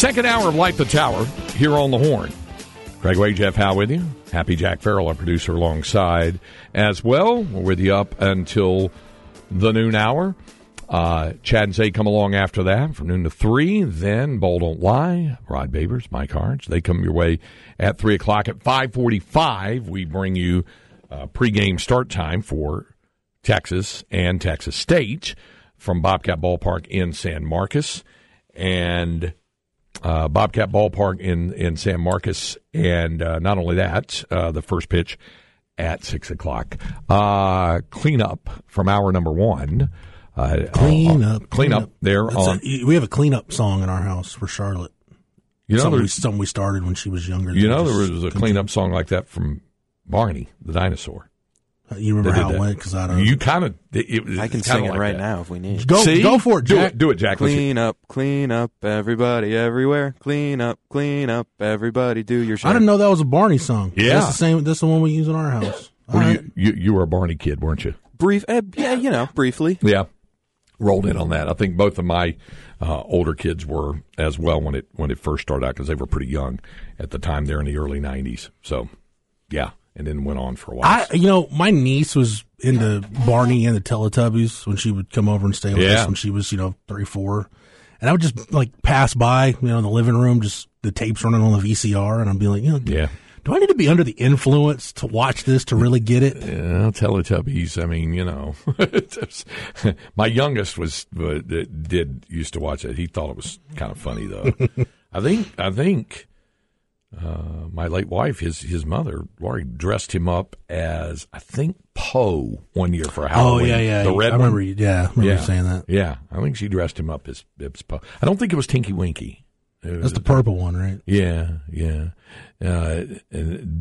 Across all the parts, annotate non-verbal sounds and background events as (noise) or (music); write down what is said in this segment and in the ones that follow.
Second hour of Light the Tower here on the Horn. Craig Way, Jeff Howe with you. Happy Jack Farrell, our producer, alongside as well. We're with you up until the noon hour. Uh, Chad and Zay come along after that from noon to 3. Then Ball Don't Lie, Rod Babers, Mike Harge. They come your way at 3 o'clock. At 545, we bring you uh, pregame start time for Texas and Texas State from Bobcat Ballpark in San Marcos. And uh, Bobcat Ballpark in, in San Marcos. And uh, not only that, uh, the first pitch at 6 o'clock. Uh, cleanup from hour number one. Uh, Clean uh, up, Clean up there That's on. a- we have a cleanup song in our house for Charlotte. you know, something, we, something we started when she was younger. you know there was a cleanup song like that from Barney, the dinosaur. You remember how it that. went? Because I don't. You kind of. It, was I can sing it like right that. now if we need. go See? go for it, Do it. Do it, Jack. Clean up, clean up, everybody, everywhere. Clean up, clean up, everybody. Do your share. I didn't know that was a Barney song. Yeah. that's the same. That's the one we use in our house. All Were right. you, you you were a Barney kid, weren't you? Brief, eh, yeah, you know, briefly. Yeah, rolled in on that. I think both of my uh, older kids were as well when it when it first started out because they were pretty young at the time. They're in the early '90s, so yeah, and then went on for a while. I, you know, my niece was into Barney and the Teletubbies when she would come over and stay with Yeah. us when she was, you know, three, four. And I would just like pass by, you know, in the living room, just the tapes running on the VCR, and I'd be like, you know, yeah, do I need to be under the influence to watch this to really get it? yeah, Teletubbies. I mean, you know, (laughs) my youngest was uh, did used to watch it. He thought it was kind of funny though. (laughs) I think I think uh, my late wife, his his mother, Laurie, dressed him up as I think Poe one year for Halloween. Oh Halloween. yeah, yeah. the red I remember. one. Yeah, I remember you saying that. Yeah, I think she dressed him up as, as Poe. I don't think it was Tinky Winky. Was- That's the purple one, right? yeah, yeah. Uh, and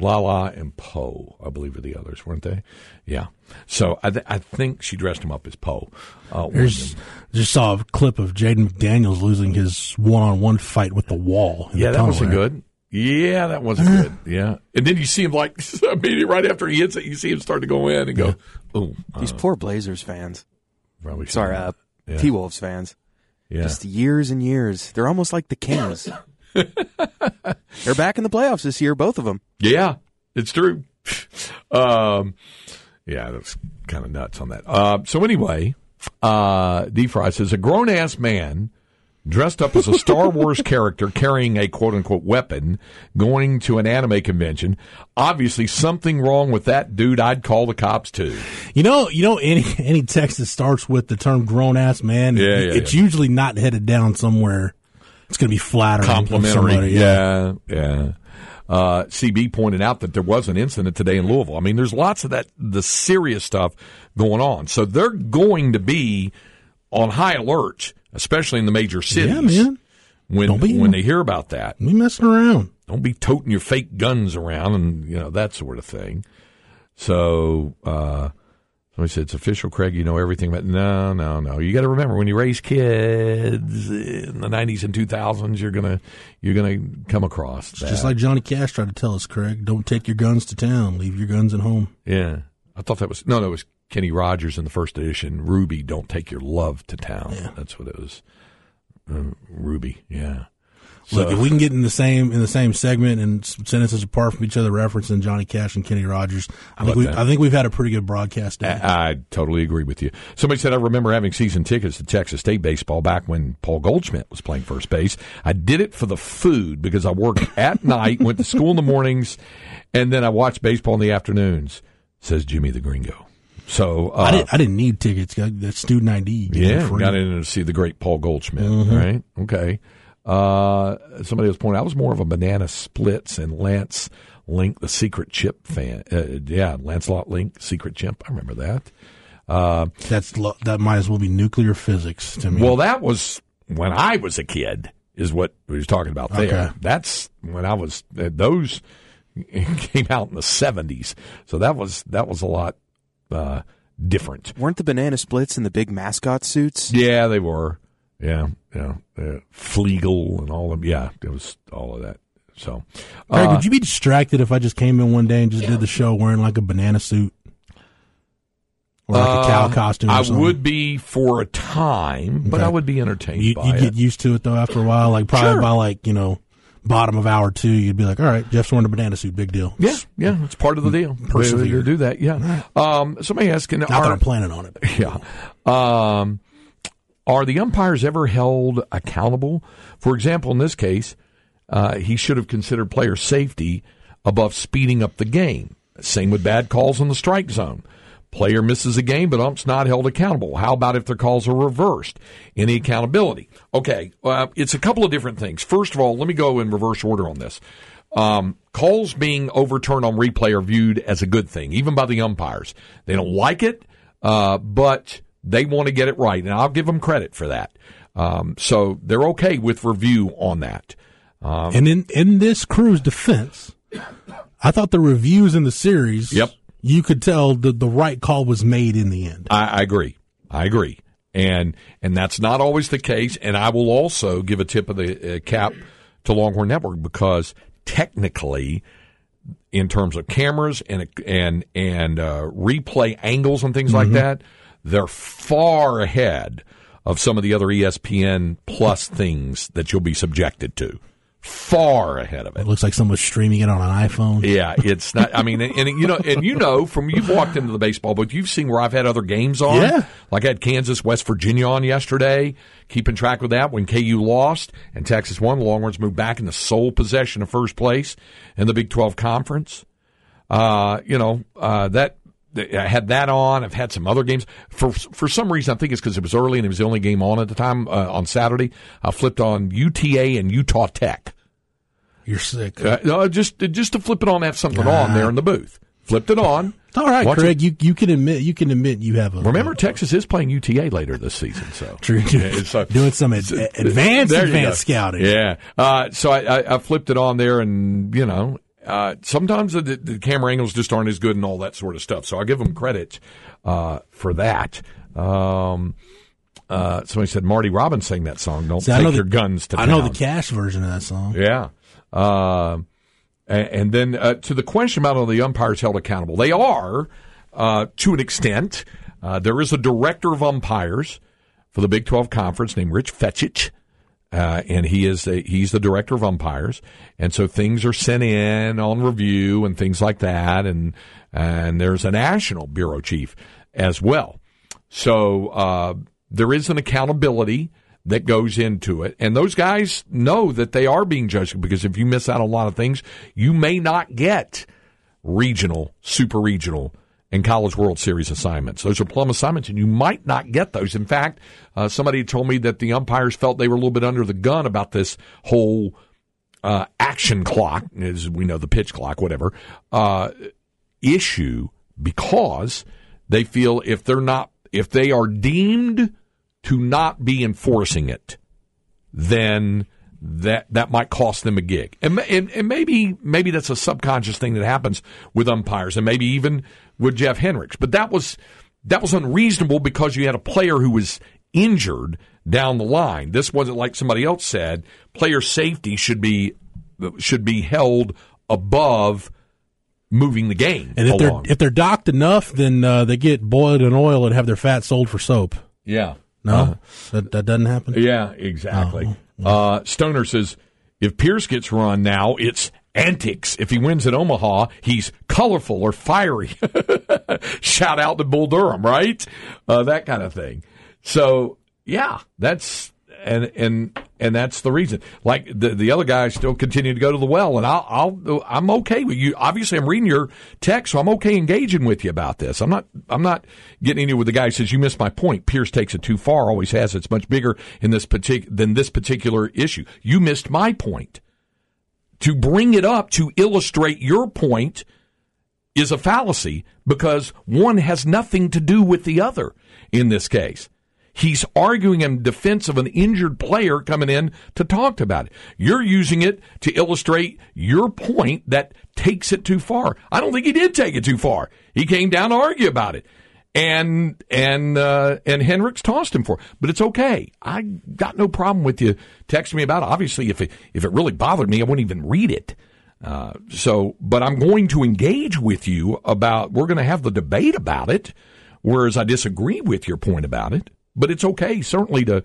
Dipsy, Lala, and Poe, I believe, are the others, weren't they? Yeah. So I, th- I think she dressed him up as Poe. Uh, There's just saw a clip of Jaden McDaniels losing his one-on-one fight with the wall. in yeah, the that wasn't right? good. Yeah, that wasn't good. (sighs) Yeah, and then you see him like (laughs) immediately right after he hits it, you see him start to go in and go, "Oh, These poor Blazers fans. probably Sorry, shouldn't." uh, Yeah. T Wolves fans. yeah, Just years and years. They're almost like the Kings. (coughs) (laughs) They're back in the playoffs this year, both of them. Yeah, it's true. (laughs) um, yeah, that's kind of nuts on that. Uh, so anyway, uh, D. Fry says a grown ass man dressed up as a Star (laughs) Wars character carrying a quote unquote weapon going to an anime convention. Obviously, something wrong with that dude. I'd call the cops too. You know, you know, any any text that starts with the term "grown ass man," Yeah, yeah, it's yeah. usually not headed down somewhere. It's going to be flattering. complimentary. somebody, Yeah, yeah. Uh, CB pointed out that there was an incident today in Louisville. I mean, there's lots of that, the serious stuff going on. So they're going to be on high alert, especially in the major cities. Yeah, man. When, Don't be- when they hear about that, We messing around. don't be toting your fake guns around and, you know, that sort of thing. So, uh, somebody said, it's official, Craig, you know everything about, no, no, no. You got to remember when you raise kids in the nineties and two thousands, you're going to, you're to come across that. Just like Johnny Cash tried to tell us, Craig. Don't take your guns to town. Leave your guns at home. yeah. I thought that was, no, no, it was Kenny Rogers in the first edition. Ruby, don't take your love to town. That's what it was. Uh, Ruby, yeah. Look, if we can get in the same in the same segment and sentences apart from each other, referencing Johnny Cash and Kenny Rogers, I think we, I think we've had a pretty good broadcast day. I, I totally agree with you. Somebody said I remember having season tickets to Texas State baseball back when Paul Goldschmidt was playing first base. I did it for the food because I worked at (laughs) night, went to school in the mornings, and then I watched baseball in the afternoons. Says Jimmy the Gringo. So uh, I didn't I didn't need tickets. That student ID. Yeah, got in to see the great Paul Goldschmidt. Mm-hmm. Right? Okay. Uh, somebody was pointing. I was more of a banana splits and Lance Link, the Secret Chimp fan. Uh, yeah, Lancelot Link, Secret Chimp. I remember that. Uh, That's lo- that might as well be nuclear physics to me. well, that was when I was a kid, is what we was talking about there. Okay. That's when I was uh, those (laughs) came out in the seventies, so that was that was a lot uh, different. Weren't the banana splits in the big mascot suits? Yeah, they were. Yeah, yeah, uh, Fleegle and all of. Yeah, it was all of that. So, uh, would you be distracted if I just came in one day and just did the show wearing like a banana suit or like a cow uh, costume? Or I something? would be for a time, but Okay. I would be entertained You, by you get used to it though after a while. Like probably Sure. by like you know bottom of hour two, you'd be like, all right, Jeff's wearing a banana suit, big deal. yeah, yeah, it's part of the deal. Persevere. To do that, yeah. Um, somebody asking, Not that I'm planning on it. (laughs) yeah, um, are the umpires ever held accountable? For example, in this case, uh, he should have considered player safety above speeding up the game. Same with bad calls in the strike zone. Player misses a game, but ump's not held accountable. How about if their calls are reversed? Any accountability? Okay, uh, it's a couple of different things. First of all, let me go in reverse order on this. Um, calls being overturned on replay are viewed as a good thing, even by the umpires. They don't like it, uh, but they want to get it right, and I'll give them credit for that. Um, so they're okay with review on that. And in in this crew's defense, I thought the reviews in the series, Yep. you could tell the the right call was made in the end. I, I agree. I agree. And and that's not always the case. And I will also give a tip of the uh, cap to Longhorn Network because technically, in terms of cameras and and and uh, replay angles and things like that, they're far ahead of some of the other ESPN Plus things that you'll be subjected to. Far ahead of it. It looks like someone's streaming it on an iPhone. Yeah, it's not. I mean, and, and you know, and you know, from you've walked into the baseball booth, you've seen where I've had other games on. Yeah. like I had Kansas, West Virginia on yesterday. Keeping track with that when KU lost and Texas won, the Longhorns moved back into sole possession of first place in the Big Twelve Conference. Uh, you know, uh, that. I had that on. I've had some other games. For for some reason, I think it's because it was early and it was the only game on at the time uh, on Saturday. I flipped on UTA and Utah Tech. You're sick. Uh, no, just just to flip it on, have something on there in the booth. Flipped it on. (laughs) All right, Watch Craig. You you can admit you can admit you have a Remember, Texas is playing UTA later this season, so (laughs) True. Yeah, so- doing some ad- advanced There you go. advanced scouting. Yeah. Uh, so I, I, I flipped it on there, and you know, uh, sometimes the, the camera angles just aren't as good and all that sort of stuff. So I give them credit uh, for that. Um, uh, somebody said Marty Robbins sang that song. Don't See, I take know your the- guns to I know the cash version of that song. Yeah. Uh, and, and then uh, to the question about are the umpires held accountable, they are uh, to an extent. Uh, there is a director of umpires for the Big 12 Conference named Rich Fetchiet. Uh, and he is a, he's the director of umpires, and so things are sent in on review and things like that, and and there's a national bureau chief as well. So uh, there is an accountability that goes into it, and those guys know that they are being judged because if you miss out on a lot of things, you may not get regional, super regional, and college World Series assignments. Those are plum assignments, and you might not get those. In fact, uh, somebody told me that the umpires felt they were a little bit under the gun about this whole uh, action clock, as we know, the pitch clock, whatever, uh, issue because they feel if they're not, if they are deemed to not be enforcing it, then that that might cost them a gig. And, and and maybe maybe that's a subconscious thing that happens with umpires, and maybe even with Jeff Hendricks. But that was that was unreasonable because you had a player who was injured down the line. This wasn't like somebody else said. Player safety should be should be held above moving the game And if they're if they're docked enough, then uh, they get boiled in oil and have their fat sold for soap. yeah. No, that that doesn't happen. Yeah, exactly. Uh, Stoner says if Pierce gets run now, it's antics. If he wins at Omaha, he's colorful or fiery. (laughs) Shout out to Bull Durham, right? Uh, that kind of thing. So yeah, that's and and and that's the reason. Like the the other guys still continue to go to the well, and I'll, I'll I'm okay with you. Obviously, I'm reading your text, so I'm okay engaging with you about this. I'm not I'm not getting into with the guy who says you missed my point. Pierce takes it too far. Always has. It's much bigger in this partic- than this particular issue. You missed my point. To bring it up to illustrate your point is a fallacy because one has nothing to do with the other in this case. He's arguing in defense of an injured player coming in to talk about it. You're using it to illustrate your point that takes it too far. I don't think he did take it too far. He came down to argue about it. And and uh, and Hendricks tossed him for, it. but it's okay. I got no problem with you texting me about it. Obviously, if it if it really bothered me, I wouldn't even read it. Uh, so, but I'm going to engage with you about. We're going to have the debate about it. Whereas I disagree with your point about it but it's okay certainly to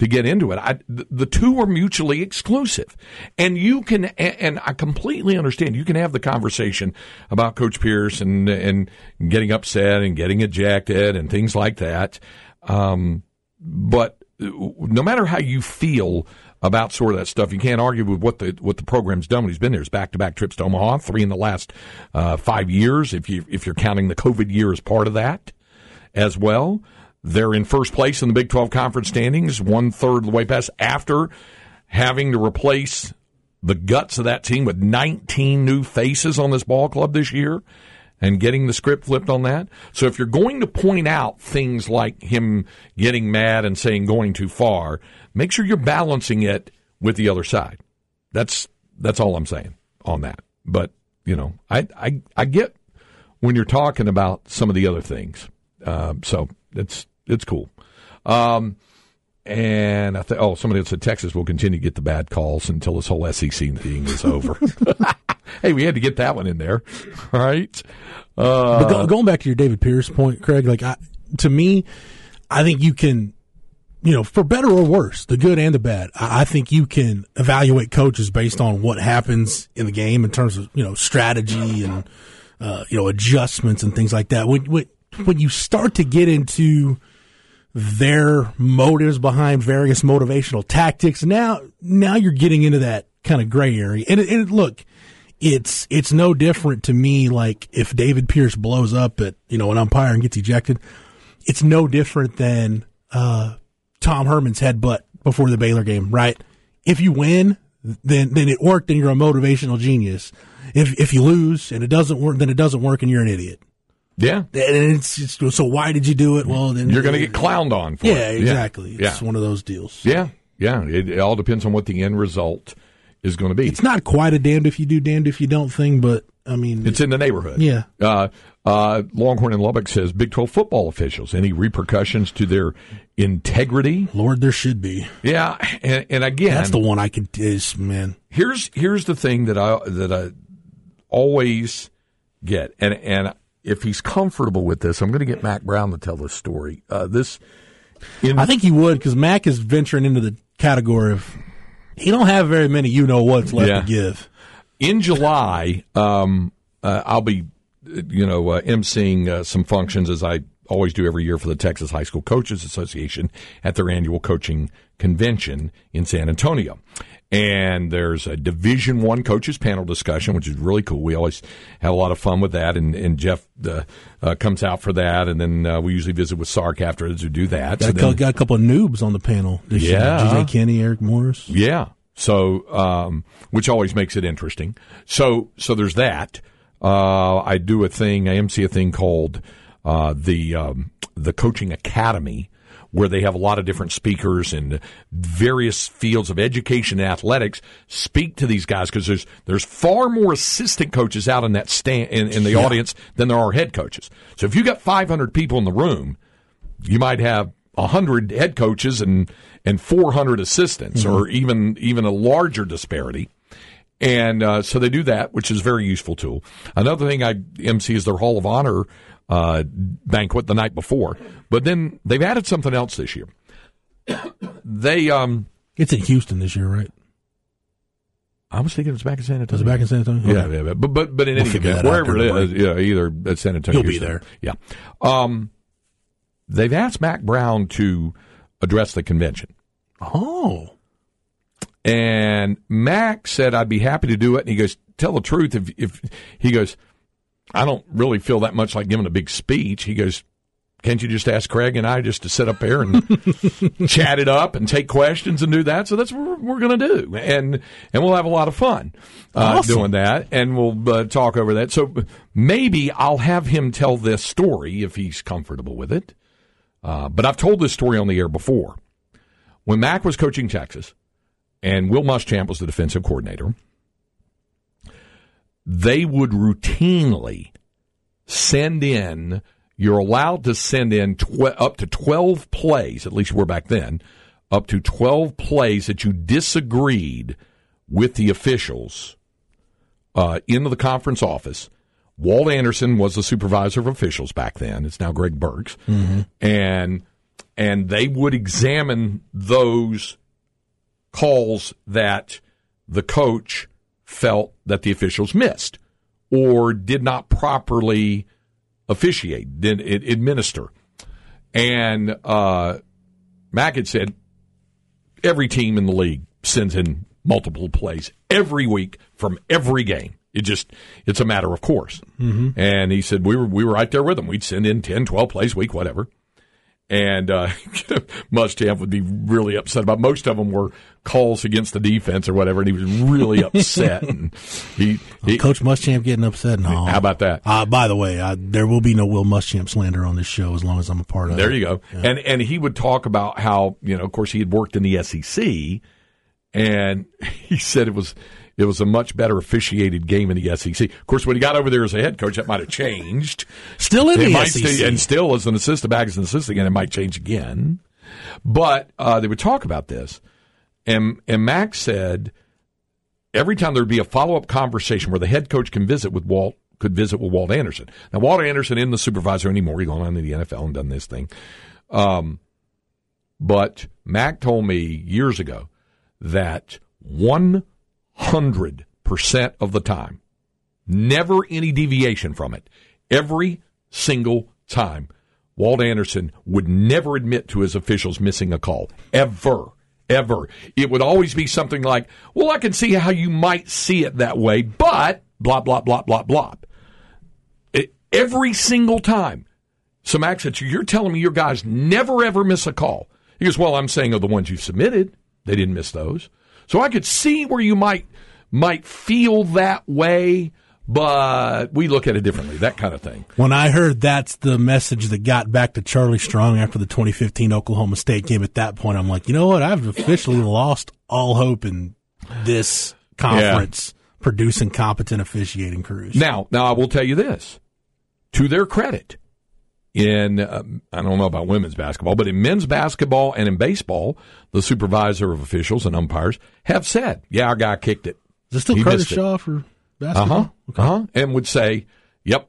to get into it. I, the two are mutually exclusive, and you can and I completely understand. You can have the conversation about Coach Pierce and and getting upset and getting ejected and things like that. Um, but no matter how you feel about sort of that stuff, you can't argue with what the what the program's done when he's been there. It's back to back trips to Omaha, three in the last uh, five years, if you if you're counting the COVID year as part of that as well. They're in first place in the Big 12 conference standings, one third of the way past after having to replace the guts of that team with 19 new faces on this ball club this year and getting the script flipped on that. So if you're going to point out things like him getting mad and saying going too far, make sure you're balancing it with the other side. That's that's all I'm saying on that. But you know, I I, I get when you're talking about some of the other things. Uh, so it's it's cool. Um, and I think, oh, somebody else said Texas will continue to get the bad calls until this whole SEC thing is over. (laughs) hey, we had to get that one in there, (laughs) right? Uh, but go, going back to your David Pierce point, Craig, like I, to me, I think you can, you know, for better or worse, the good and the bad. I, I think you can evaluate coaches based on what happens in the game in terms of you know strategy and uh, you know adjustments and things like that. When when when you start to get into their motives behind various motivational tactics. Now, now you're getting into that kind of gray area. And, and look, it's it's no different to me. Like if David Pierce blows up at you know an umpire and gets ejected, it's no different than uh, Tom Herman's headbutt before the Baylor game, right? If you win, then then it worked and you're a motivational genius. If if you lose and it doesn't work, then it doesn't work and you're an idiot. Yeah, and it's, it's, so why did you do it? Well, then you're going to get clowned on for yeah, it. Exactly. Yeah, it's one of those deals. Yeah, yeah. It, it, all depends on what the end result is going to be. It's not quite a damned if you do, damned if you don't thing, but I mean, it's in the neighborhood. Yeah. Uh, uh, Longhorn in Lubbock says Big 12 football officials, any repercussions to their integrity? Lord, there should be. Yeah, and, and again, that's the one I can. is man. Here's here's the thing that I that I always get, and and if he's comfortable with this, I'm going to get Mack Brown to tell this story. Uh, this, in, I think he would because Mack is venturing into the category of he don't have very many you know what's left yeah. to give. In July, um, uh, I'll be, you know, uh, emceeing uh, some functions as I always do every year for the Texas High School Coaches Association at their annual coaching convention in San Antonio and there's a Division One coaches panel discussion, which is really cool. We always have a lot of fun with that, and, and Jeff uh, uh, comes out for that, and then uh, we usually visit with Sark after to do that. Got, so then, got a couple of noobs on the panel. This yeah, Year. Kenny, Eric Morris. Yeah, so um, which always makes it interesting. So so there's that. Uh, I do a thing. I MC a thing called uh, the um, the Coaching Academy where they have a lot of different speakers in various fields of education and athletics speak to these guys because there's there's far more assistant coaches out in that stand in, in the yeah. audience than there are head coaches. So if you got 500 people in the room, you might have 100 head coaches and and 400 assistants mm-hmm. or even even a larger disparity. And uh, so they do that, which is a very useful tool. Another thing I MC is their Hall of Honor uh, banquet the night before. But then they've added something else this year. (coughs) they um, it's in Houston this year, right? I was thinking it's back in San Antonio. Is it back in San Antonio? Okay. Yeah, yeah, but but but in we'll any event, wherever it is, yeah, either at San Antonio, you'll be there. Yeah. Um, they've asked Mack Brown to address the convention. Oh. And Mack said, "I'd be happy to do it." And he goes, "Tell the truth. If if he goes, I don't really feel that much like giving a big speech. He goes, can't you just ask Craig and I just to sit up there and (laughs) chat it up and take questions and do that? So that's what we're, we're going to do, and and we'll have a lot of fun uh, Awesome. doing that, and we'll uh, talk over that. So maybe I'll have him tell this story if he's comfortable with it. Uh, but I've told this story on the air before. When Mack was coaching Texas, and Will Muschamp was the defensive coordinator, they would routinely send in. You're allowed to send in tw- up to 12 plays, at least we're back then, up to 12 plays that you disagreed with the officials uh, into the conference office. Walt Anderson was the supervisor of officials back then. It's now Greg Burks, and and they would examine those calls that the coach felt that the officials missed or did not properly officiate, did it administer. And uh, Mack had said every team in the league sends in multiple plays every week from every game. It just it's a matter of course. Mm-hmm. And he said we were we were right there with them. We'd send in 10, 12 plays a week, whatever. And uh, (laughs) Muschamp would be really upset about. Most of them were calls against the defense or whatever, and he was really (laughs) upset. and he, he Coach Muschamp getting upset. No. how about that? Uh, by the way, I, there will be no Will Muschamp slander on this show as long as I'm a part of it. There you go. And and he would talk about how you know, of course, he had worked in the SEC, and (laughs) he said it was it was a much better officiated game in the SEC. Of course, when he got over there as a head coach, that might have changed. Still in It the SEC. and still as an assistant back as an assistant again, it might change again. But uh, they would talk about this, and and Max said every time there would be a follow up conversation where the head coach can visit with Walt could visit with Walt Anderson. Now Walt Anderson isn't the supervisor anymore. He's gone on to the NFL and done this thing. Um, but Mack told me years ago that one hundred percent of the time, never any deviation from it, every single time, Walt Anderson would never admit to his officials missing a call ever. Ever. It would always be something like, well, I can see how you might see it that way, but blah, blah, blah, blah, blah. It, every single time. So Max you're telling me your guys never ever miss a call. He goes, well, I'm saying of the ones you submitted, they didn't miss those. So I could see where you might might feel that way, but we look at it differently, that kind of thing. When I heard that's the message that got back to Charlie Strong after the 2015 Oklahoma State game, at that point, I'm like, you know what? I've officially lost all hope in this conference producing competent officiating crews. Now, now I will tell you this: to their credit, in um, I don't know about women's basketball, but in men's basketball and in baseball, the supervisor of officials and umpires have said, "Yeah, our guy kicked it." Is it still He Curtis. Shaw for basketball? Uh huh. Uh huh. And would say, "Yep,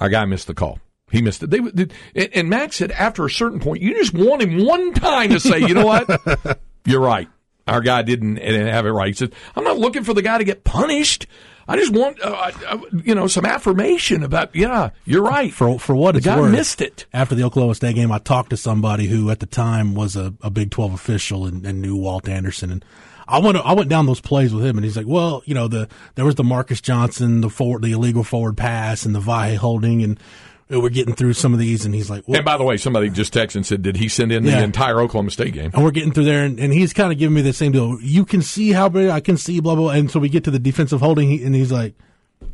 our guy missed the call. He missed it." They would, and- and Max said after a certain point, you just want him one time to say, "You know what? (laughs) You're right. Our guy didn't, didn't have it right." He said, "I'm not looking for the guy to get punished. I just want, uh, uh, you know, some affirmation about, yeah, you're right. For for what the it's guy worth, missed it. After the Oklahoma State game, I talked to somebody who at the time was a, a Big Twelve official and, and knew Walt Anderson, and I went I went down those plays with him, and he's like, "Well, you know, the there was the Marcus Johnson, the forward, the illegal forward pass, and the Vahe holding, and we're getting through some of these." And he's like, well, And by the way, somebody just texted and said, did he send in the Yeah. entire Oklahoma State game? and we're getting through there, and, and he's kind of giving me the same deal. You can see how big I can see, blah blah. And so we get to the defensive holding, and he's like,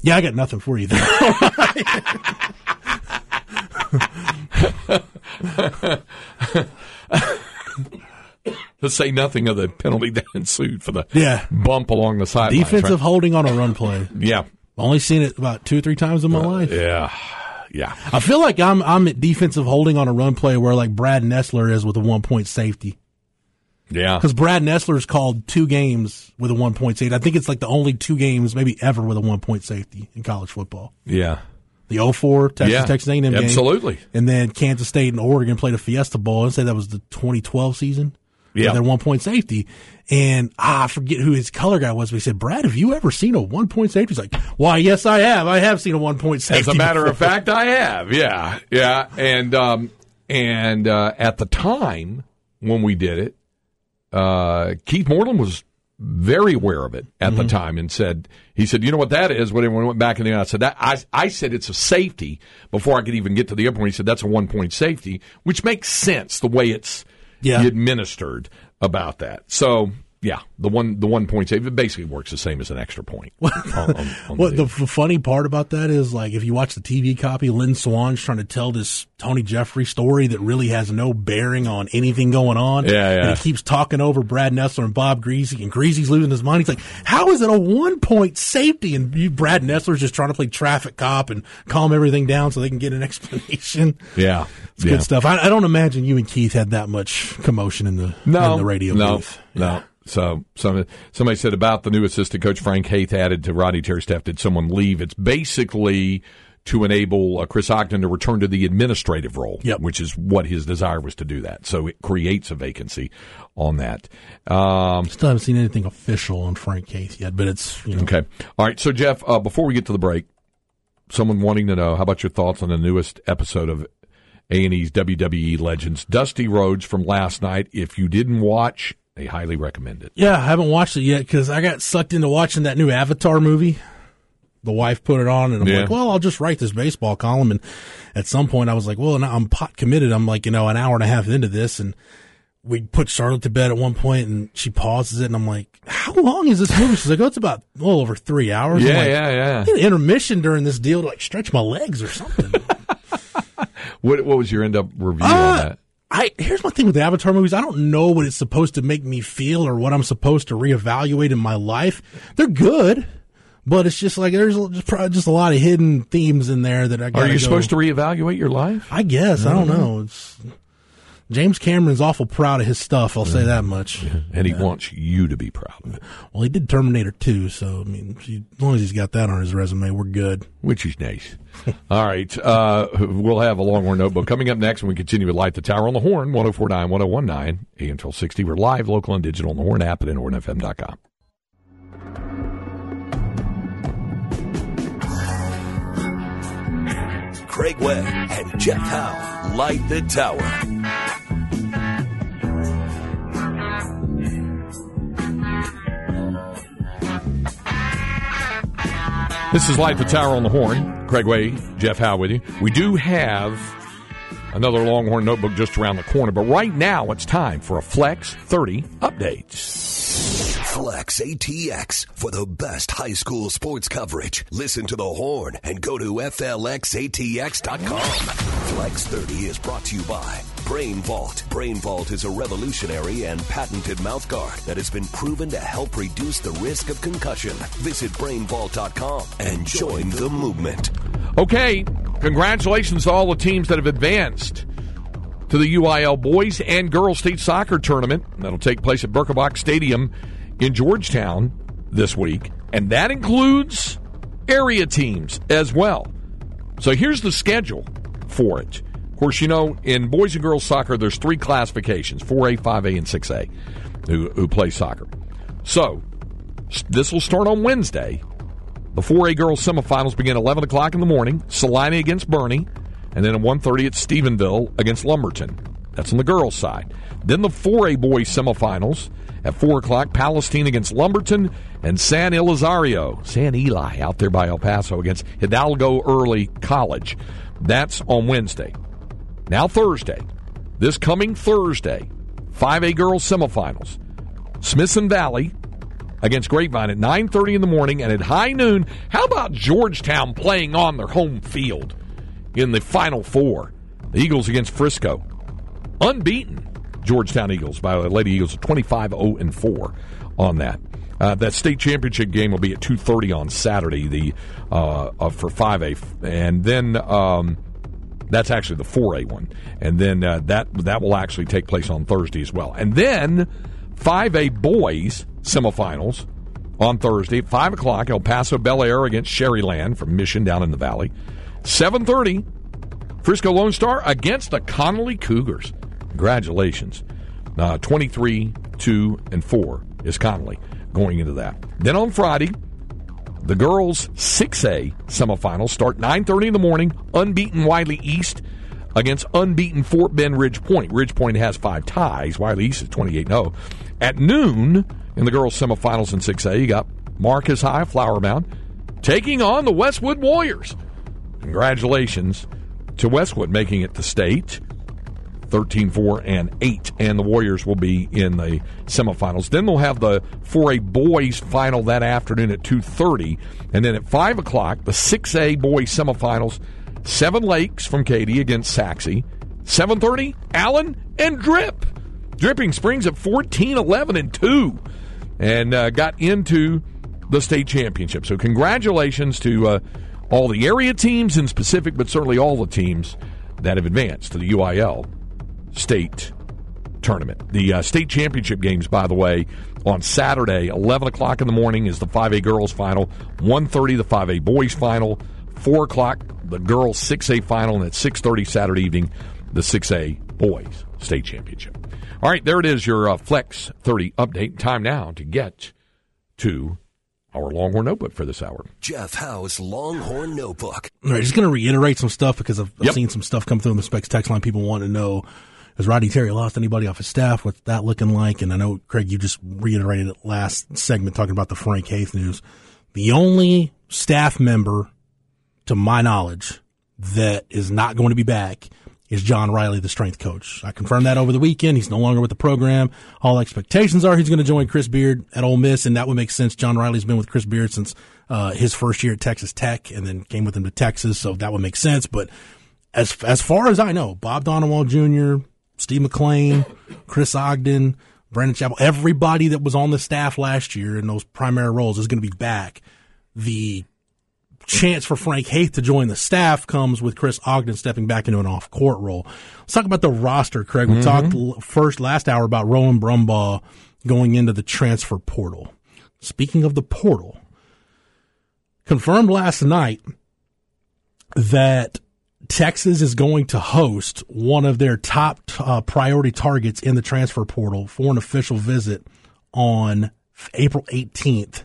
"Yeah, I got nothing for you there." (laughs) (laughs) (laughs) To say nothing of the penalty (laughs) that ensued for the Yeah. bump along the sideline. Defensive holding on a run play. (laughs) Yeah. Only seen it about two or three times in my life. Yeah. Yeah. I feel like I'm I'm at defensive holding on a run play where like Brad Nessler is with a one point safety Yeah. because Brad Nessler's called two games with a one point safety. I think it's like the only two games maybe ever with a one point safety in college football. Yeah. The 04 Texas Yeah. Texas A&M game, Absolutely. and then Kansas State and Oregon played a Fiesta Bowl. and say that was the 2012 season. Yeah. their one point safety, and ah, I forget who his color guy was. But he said, "Brad, have you ever seen a one point safety?" He's like, "Why, yes, I have. I have seen a one point safety." As a matter of fact, I have. Yeah, yeah, and um, and uh, at the time when we did it, uh, Keith Moreland was very aware of it at Mm-hmm. the time and said, he said, you know what that is? When he went back in the, I said, that, I, I said it's a safety before I could even get to the other point. He said, that's a one point safety, which makes sense the way it's Yeah. administered about that. So, yeah, the one the one point save it basically works the same as an extra point. (laughs) on- on- on What the the- funny part about that is, like, if you watch the TV copy, Lynn Swann's trying to tell this Tony Jeffrey story that really has no bearing on anything going on. Yeah, yeah. And he keeps talking over Brad Nessler and Bob Griese, and Griese's losing his mind. He's like, "How is it a one point safety?" And you, Brad Nessler's just trying to play traffic cop and calm everything down so they can get an (laughs) explanation. yeah, It's yeah. good stuff. I, I don't imagine you and Keith had that much commotion in the No, in the radio no, booth. no. So some, somebody said about the new assistant coach Frank Haith added to Rodney Terry staff. Did someone leave? It's basically to enable uh, Chris Ogden to return to the administrative role, Yep. which is what his desire was to do that. So it creates a vacancy on that. Um, Still haven't seen anything official on Frank Case yet, but it's you know, Okay. All right. So, Jeff, uh, before we get to the break, someone wanting to know how about your thoughts on the newest episode of A&E's WWE Legends, Dusty Rhodes from last night. If you didn't watch, I highly recommend it. Yeah, I haven't watched it yet because I got sucked into watching that new Avatar movie. The wife put it on, and I'm Yeah. like, well, I'll just write this baseball column. And at some point, I was like, well, I'm pot committed. I'm like, you know, an hour and a half into this, and we put Charlotte to bed at one point, and she pauses it, and I'm like, how long is this movie? She's like, oh, it's about a little over three hours. Yeah, like, yeah, yeah. An intermission during this deal to like stretch my legs or something. (laughs) What, what was your end up review Uh, on that? I here's my thing with the Avatar movies. I don't know what it's supposed to make me feel or what I'm supposed to reevaluate in my life. They're good, but it's just like there's just probably just a lot of hidden themes in there that I. Are you go- supposed to reevaluate your life? I guess I don't mm-hmm. know. It's James Cameron's awful proud of his stuff. I'll say that much. (laughs) And he wants you to be proud of it, Well, he did Terminator 2, so I mean, as long as he's got that on his resume, we're good. which is nice. (laughs) All right. Uh, we'll have a Longhorn Notebook coming up next when we continue with Light the Tower on the Horn, 1049, 1019, AM 1260. We're live, local, and digital on the Horn app at hornfm.com. Craig Way and Jeff Howe light the tower. This is Light the Tower on the Horn. Craig Way, Jeff Howe with you. We do have another Longhorn notebook just around the corner, but right now it's time for a Flex 30 updates. Flex ATX for the best high school sports coverage. Listen to the horn and go to FLXATX.com. Flex 30 is brought to you by Brain Vault. Brain Vault is a revolutionary and patented mouthguard that has been proven to help reduce the risk of concussion. Visit brainvault.com and join the movement. Okay, congratulations to all the teams that have advanced to the UIL Boys and Girls State Soccer Tournament. That'll take place at Birkelbach Stadium in Georgetown this week. And that includes area teams as well. So here's the schedule for it. Of course, you know, in boys and girls soccer, there's three classifications 4A, 5A, and 6A who, who play soccer. So this will start on Wednesday. The 4A girls semifinals begin 11 o'clock in the morning. Celina against Boerne. And then at 1.30 at Stephenville against Lumberton. That's on the girls' side. Then the 4A boys semifinals at 4 o'clock. Palestine against Lumberton. And San Elizario, San Eli, out there by El Paso against Hidalgo Early College. That's on Wednesday. Now Thursday. This coming Thursday. 5A girls semifinals. Smithson Valley against Grapevine at 9:30 in the morning and at high noon. How about Georgetown playing on their home field in the final four? The Eagles against Frisco. Unbeaten Georgetown Eagles by the Lady Eagles 25-0 and 4 on that. Uh, that state championship game will be at 2:30 on Saturday the uh, uh, for 5A and then um, that's actually the 4A one. And then uh, that that will actually take place on Thursday as well. And then 5A boys semifinals on Thursday 5 o'clock. El Paso Bel Air against Sharyland from Mission down in the valley. 7.30, Frisco Lone Star against the Connally Cougars. Congratulations. Uh, 23, 2, and 4 is Connally going into that. Then on Friday, the girls 6A semifinals start 9:30 in the morning. Unbeaten Wylie East against unbeaten Fort Bend Ridge Point. Ridge Point has five ties. Wylie East is 28-0. At noon in the girls' semifinals in 6A, you got Marcus High, Flower Mound, taking on the Westwood Warriors. Congratulations to Westwood making it to state. 13 4 and 8 and the warriors will be in the semifinals. Then they'll have the 4a boys final that afternoon at 2.30 and then at 5 o'clock the 6a boys semifinals. Seven lakes from katy against sachse. 7.30 allen and drip. Dripping springs at 14 11 and 2 and uh, got into the state championship. So congratulations to uh, all the area teams in specific but certainly all the teams that have advanced to the uil state tournament. The uh, state championship games, by the way, on Saturday, 11 o'clock in the morning is the 5A girls final, 1.30 the 5A boys final, 4 o'clock the girls 6A final, and at 6.30 Saturday evening, the 6A boys state championship. All right, there it is, your uh, Flex 30 update. Time now to get to our Longhorn Notebook for this hour. Jeff Howe's Longhorn Notebook. All right, just going to reiterate some stuff because I've, I've Yep. seen some stuff come through in the specs text line. People want to know has Roddy Terry lost anybody off his staff? What's that looking like? And I know Craig, you just reiterated it last segment talking about the Frank Haith news. The only staff member, to my knowledge, that is not going to be back is John Riley, the strength coach. I confirmed that over the weekend. He's no longer with the program. All expectations are he's going to join Chris Beard at Ole Miss, and that would make sense. John Riley's been with Chris Beard since uh, his first year at Texas Tech, and then came with him to Texas, so that would make sense. But as as far as I know, Bob Donewald Jr., Steve McClain, Chris Ogden, Brandon Chappell, everybody that was on the staff last year in those primary roles is going to be back. The chance for Frank Haith to join the staff comes with Chris Ogden stepping back into an off court role. Let's talk about the roster, Craig. We mm-hmm. talked first last hour about Rowan Brumbaugh going into the transfer portal. Speaking of the portal, confirmed last night that Texas is going to host one of their top uh, priority targets in the transfer portal for an official visit on April 18th.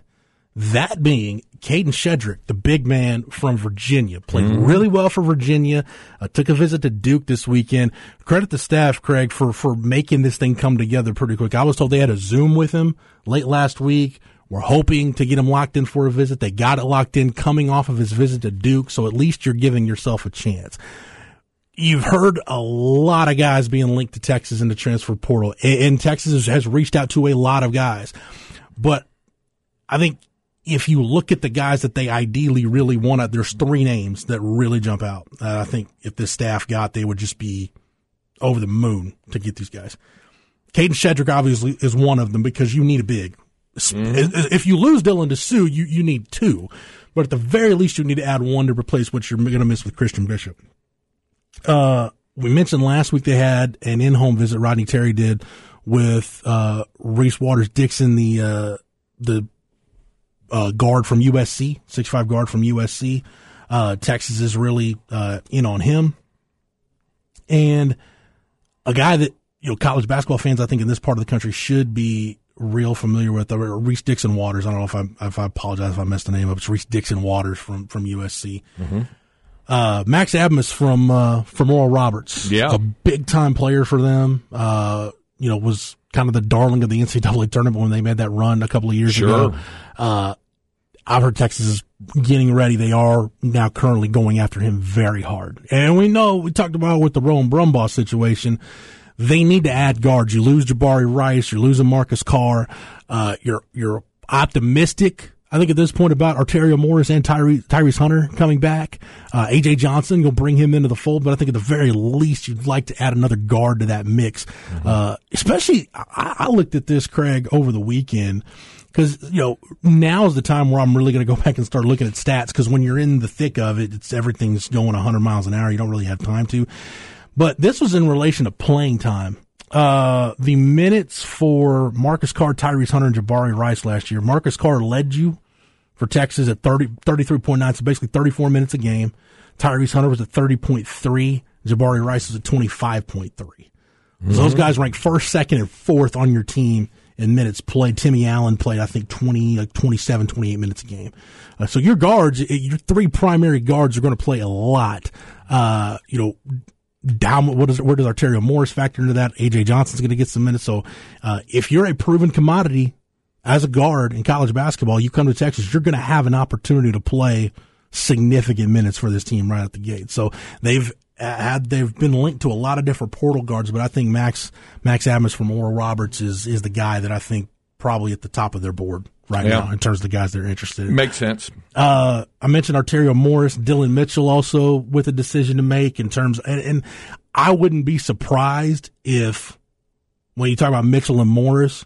That being Kadin Shedrick, the big man from Virginia, played really well for Virginia. Uh, took a visit to Duke this weekend. Credit the staff, Craig, for for making this thing come together pretty quick. I was told they had a Zoom with him late last week. We're hoping to get him locked in for a visit. They got it locked in coming off of his visit to Duke, so at least you're giving yourself a chance you've heard a lot of guys being linked to Texas in the transfer portal, and, Texas has reached out to a lot of guys. But I think if you look at the guys that they ideally really want, there's three names that really jump out. Uh, I think if this staff got, they would just be over the moon to get these guys. Kadin Shedrick obviously is one of them because you need a big. If you lose Dylan Disu, you, you need two. But at the very least, you need to add one to replace what you're going to miss with Christian Bishop. Uh, we mentioned last week they had an in-home visit. Rodney Terry did with uh, Reese Waters Dixon, the uh, the uh, guard from USC, six five guard from USC. Uh, Texas is really uh, in on him, and a guy that you know college basketball fans I think in this part of the country should be real familiar with. Uh, Reese Dixon Waters. I don't know if I if I apologize if I messed the name up. It's Reese Dixon Waters from from USC. Uh, Max Abmas from uh, from Oral Roberts. Yeah. a big time player for them. Uh, you know, was kind of the darling of the NCAA tournament when they made that run a couple of years Sure. ago. Uh, I've heard Texas is getting ready. They are now currently going after him very hard. And we know, we talked about with the Rowan Brumbaugh situation, they need to add guards. You lose Jabari Rice, you're losing Marcus Carr, uh, you're, you're optimistic. I think at this point about Arterio Morris and Tyree, Tyrese Hunter coming back. Uh, AJ Johnson, you'll bring him into the fold, but I think at the very least you'd like to add another guard to that mix. Uh, especially, I, I looked at this, Craig, over the weekend because you know now is the time where I'm really going to go (laughs) back and start looking at stats because when you're in the thick of it, it's everything's going 100 miles an hour. You don't really have time to. But this was in relation to playing time. Uh, the minutes for Marcus Carr, Tyrese Hunter, and Jabari Rice last year. Marcus Carr led you for Texas at 30, 33.9, so basically 34 minutes a game. Tyrese Hunter was at 30.3. Jabari Rice was at 25.3. So those guys ranked first, second, and fourth on your team in minutes played. Timmy Allen played, I think, 20, like 27, 28 minutes a game. Uh, so your guards, your three primary guards are going to play a lot. Uh, you know, down, what is, where does Arterio Morris factor into that? AJ Johnson's going to get some minutes. So, uh, if you're a proven commodity as a guard in college basketball, you come to Texas, you're going to have an opportunity to play significant minutes for this team right at the gate. So they've had they've been linked to a lot of different portal guards, but I think Max Max Abmas from Oral Roberts is is the guy that I think probably at the top of their board right yeah. now in terms of the guys they're interested in. Makes sense. Uh, I mentioned Arterio Morris, Dylan Mitchell also with a decision to make in terms, and, and I wouldn't be surprised if when you talk about Mitchell and Morris,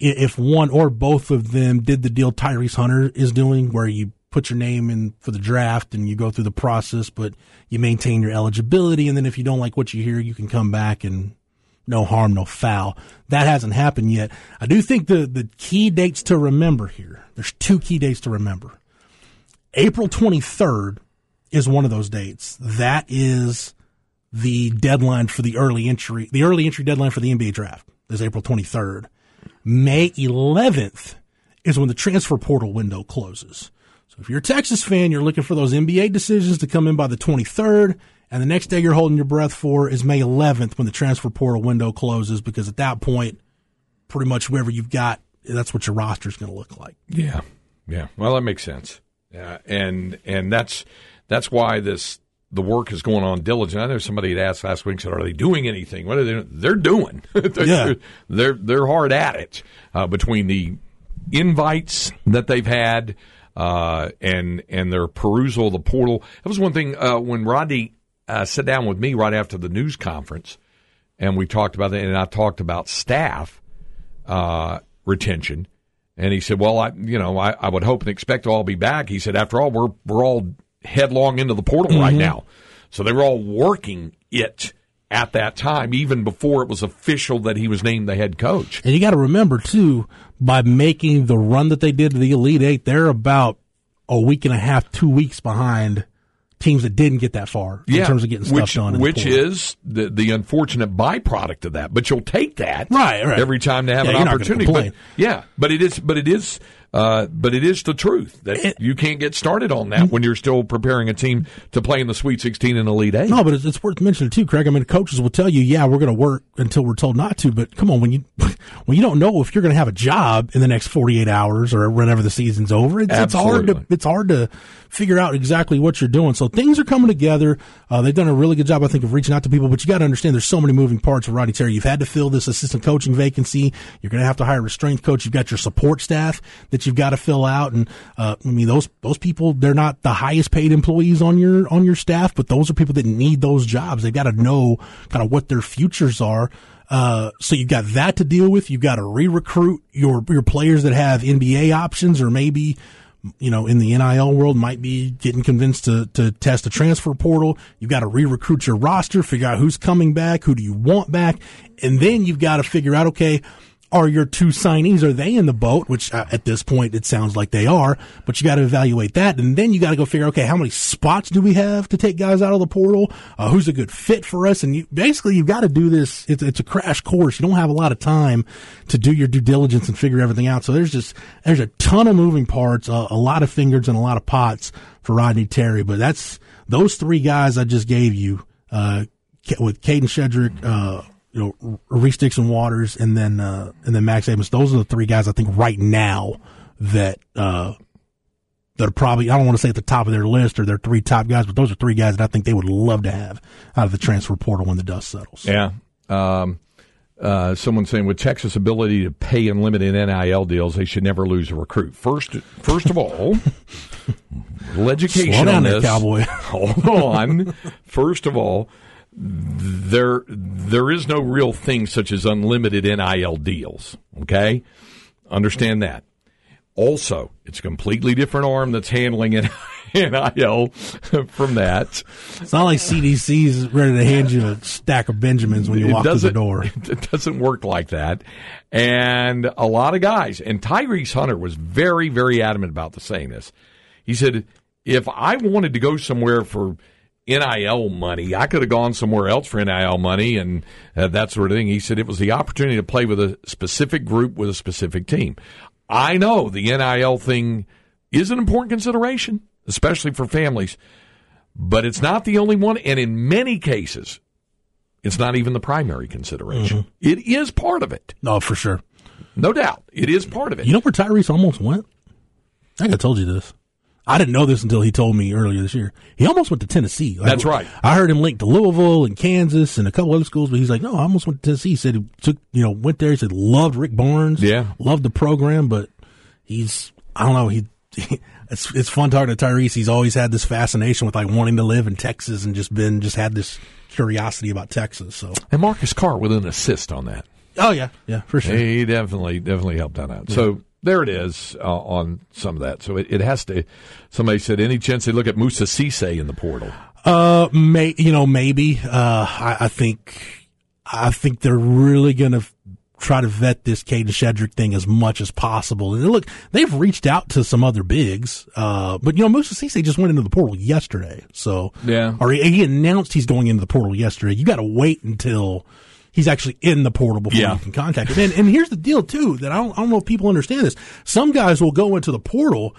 if one or both of them did the deal Tyrese Hunter is doing, where you put your name in for the draft and you go through the process, but you maintain your eligibility. And then if you don't like what you hear, you can come back and no harm, no foul. That hasn't happened yet. I do think the, the key dates to remember here, there's two key dates to remember. April 23rd is one of those dates. That is the deadline for the early entry, the early entry deadline for the NBA draft is April 23rd. May 11th is when the transfer portal window closes. So if you're a Texas fan, you're looking for those NBA decisions to come in by the 23rd. And the next day you're holding your breath for is May 11th when the transfer portal window closes because at that point, pretty much whoever you've got, that's what your roster is going to look like. Yeah. Yeah. Well, that makes sense. Yeah. And, and that's, that's why this, the work is going on diligent. I know somebody had asked last week, said, "Are they doing anything?" What are they? Doing? They're doing. (laughs) they're, yeah. they're they're hard at it uh, between the invites that they've had uh, and and their perusal of the portal. That was one thing uh, when Rodney uh, sat down with me right after the news conference, and we talked about it. and I talked about staff uh, retention. And he said, "Well, I, you know, I, I would hope and expect to all be back." He said, "After all, we're we're all headlong into the portal mm-hmm. right now. So they were all working it at that time, even before it was official that he was named the head coach. And you got to remember, too, by making the run that they did to the Elite Eight, they're about a week and a half, two weeks behind teams that didn't get that far yeah, in terms of getting stuff which, done. which is the, the unfortunate byproduct of that. But you'll take that right, right. every time to have yeah, an opportunity. But, yeah, but it is, but it is uh, but it is the truth that it, you can't get started on that when you're still preparing a team to play in the Sweet 16 and Elite Eight. No, but it's, it's worth mentioning too, Craig. I mean, coaches will tell you, yeah, we're going to work until we're told not to. But come on, when you (laughs) when you don't know if you're going to have a job in the next 48 hours or whenever the season's over, it's, it's hard to it's hard to figure out exactly what you're doing. So things are coming together. Uh, they've done a really good job, I think, of reaching out to people. But you got to understand, there's so many moving parts with Rodney Terry. You've had to fill this assistant coaching vacancy. You're going to have to hire a strength coach. You've got your support staff that you've got to fill out. And uh, I mean, those those people, they're not the highest paid employees on your on your staff, but those are people that need those jobs. They've got to know kind of what their futures are. Uh, so you've got that to deal with. You've got to re-recruit your your players that have NBA options, or maybe you know, in the NIL world might be getting convinced to, to test a transfer portal. You've got to re-recruit your roster, figure out who's coming back, who do you want back, and then you've got to figure out, okay, are your two signees are they in the boat? Which uh, at this point it sounds like they are but you got to evaluate that and then you got to go figure okay how many spots do we have to take guys out of the portal? Uh, who's a good fit for us? And you basically you've got to do this it's, it's a crash course. You don't have a lot of time to do your due diligence and figure everything out. So there's just there's a ton of moving parts uh, a lot of fingers and a lot of pots for Rodney Terry but that's those three guys I just gave you uh, with Kadin Shedrick uh, you know, Reese Dixon Waters and then, uh, and then Max Abmas. Those are the three guys I think right now that, uh, that are probably, I don't want to say at the top of their list or their three top guys, but those are three guys that I think they would love to have out of the transfer portal when the dust settles. Yeah. Um, uh, someone saying with Texas' ability to pay unlimited NIL deals, they should never lose a recruit. First, first of all, (laughs) education Slow down on there, cowboy. (laughs) Hold on. First of all, there there is no real thing such as unlimited NIL deals. Okay, understand that. Also, it's a completely different arm that's handling it. NIL (laughs) from that. It's not like CDC's ready to hand you a stack of Benjamins when you walk through the door. (laughs) It doesn't work like that. And a lot of guys, and Tyrese Hunter was very, very adamant about the saying this. He said, if I wanted to go somewhere for NIL money. I could have gone somewhere else for NIL money and uh, that sort of thing. He said it was the opportunity to play with a specific group with a specific team. I know the NIL thing is an important consideration, especially for families, but it's not the only one. And in many cases, it's not even the primary consideration. Mm-hmm. It is part of it. No, for sure. No doubt. It is part of it. You know where Tyrese almost went? I think I told you this. I didn't know this until he told me earlier this year. He almost went to Tennessee. That's right. I heard him linked to Louisville and Kansas and a couple other schools, but he's like, no, I almost went to Tennessee. He said he took, you know, went there. He said loved Rick Barnes. Yeah. Loved the program, but he's, I don't know, he, (laughs) it's, it's fun talking to Tyrese. He's always had this fascination with like wanting to live in Texas and just been, just had this curiosity about Texas. So, and Marcus Carr with an assist on that. oh yeah, yeah, for sure. He definitely, definitely helped on that. So there it is uh, on some of that. So it, it has to. Somebody said, any chance they look at Musa Cisse in the portal? Uh, may you know maybe. Uh, I, I think I think they're really gonna f- try to vet this Kadin Shedrick thing as much as possible. And look, they've reached out to some other bigs. Uh, but you know, Musa Cisse just went into the portal yesterday. So Yeah. or he, he announced he's going into the portal yesterday. You got to wait until. He's actually in the portal before Yeah. you can contact him. And, and here's the deal too that I don't, I don't know if people understand this. Some guys will go into the portal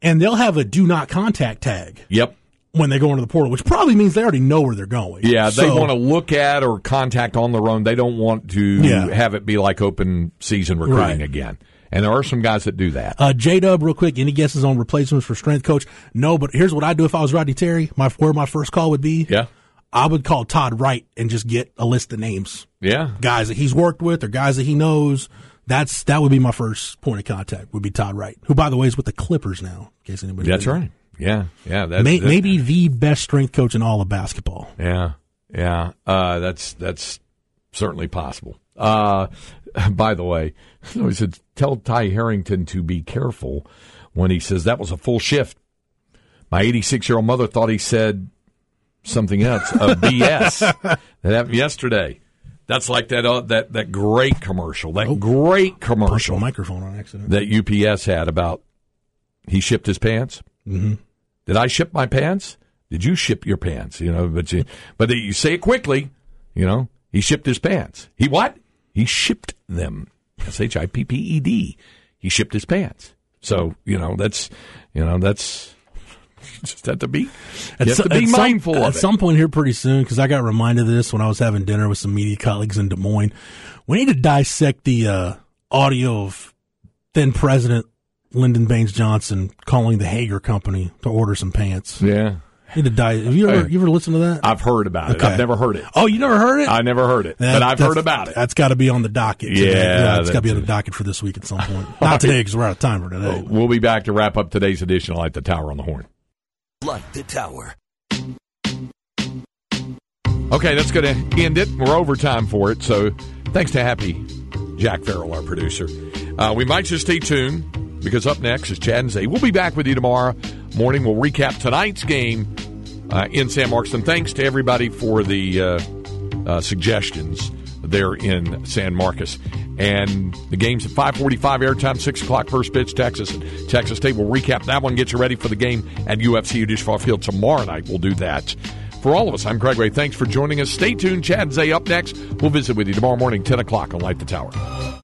and they'll have a do not contact tag Yep. when they go into the portal, which probably means they already know where they're going. Yeah, they want to look at or contact on their own. They don't want to Yeah. have it be like open season recruiting Right. again. And there are some guys that do that. Uh, J Dub, real quick. Any guesses on replacements for strength coach? No, but here's what I'd do if I was Rodney Terry. My where my first call would be. yeah. I would call Todd Wright and just get a list of names, Yeah. guys that he's worked with or guys that he knows. That's that would be my first point of contact. Would be Todd Wright, who by the way is with the Clippers now. In case anybody. That's right. Yeah. Yeah. That's, May, that- maybe the best strength coach in all of basketball. Yeah, yeah. Uh, that's that's certainly possible. Uh, (laughs) by the way, (laughs) he said, "Tell Ty Harrington to be careful when he says that was a full shift." My 86 year old mother thought he said something else, a (laughs) BS. that happened yesterday. That's like that uh, that that great commercial, that great commercial microphone on accident. that UPS had about he shipped his pants. Mm-hmm. Did I ship my pants? Did you ship your pants? You know, but you, but you say it quickly. You know, he shipped his pants. He what? He shipped them. S H I P P E D. He shipped his pants. So you know that's you know that's (laughs) just have to be you have so- to be some- mindful at of it. some point here pretty soon because I got reminded of this when I was having dinner with some media colleagues in Des Moines. We need to dissect the uh, audio of then President Lyndon Baines Johnson calling the Haggar Company to order some pants. yeah, Need to die. Have you ever Hey. you ever listened to that? I've heard about it. I've never heard it. oh, you never heard it? I never heard it, That- but I've heard about it. That's got to be on the docket. Yeah, today. it's got to be on the docket for this week at some point. Not today because we're out of time for today. (laughs) We'll be back to wrap up today's edition of Light the Tower on the Horn. Like the Tower. Okay, that's going to end it. We're over time for it. So thanks to Happy Jack Farrell, our producer. Uh, we might just stay tuned because up next is Chad and Zay. We'll be back with you tomorrow morning. We'll recap tonight's game uh, in San Marcos. And thanks to everybody for the uh, uh, suggestions there in San Marcos. And the game's at 545 airtime, 6 o'clock first pitch, Texas. And Texas State will recap that one, get you ready for the game at UFCU Disch-Falk Field tomorrow night. We'll do that. For all of us, I'm Craig Way. Thanks for joining us. Stay tuned. Chad Zay up next. We'll visit with you tomorrow morning, 10 o'clock on Light the Tower.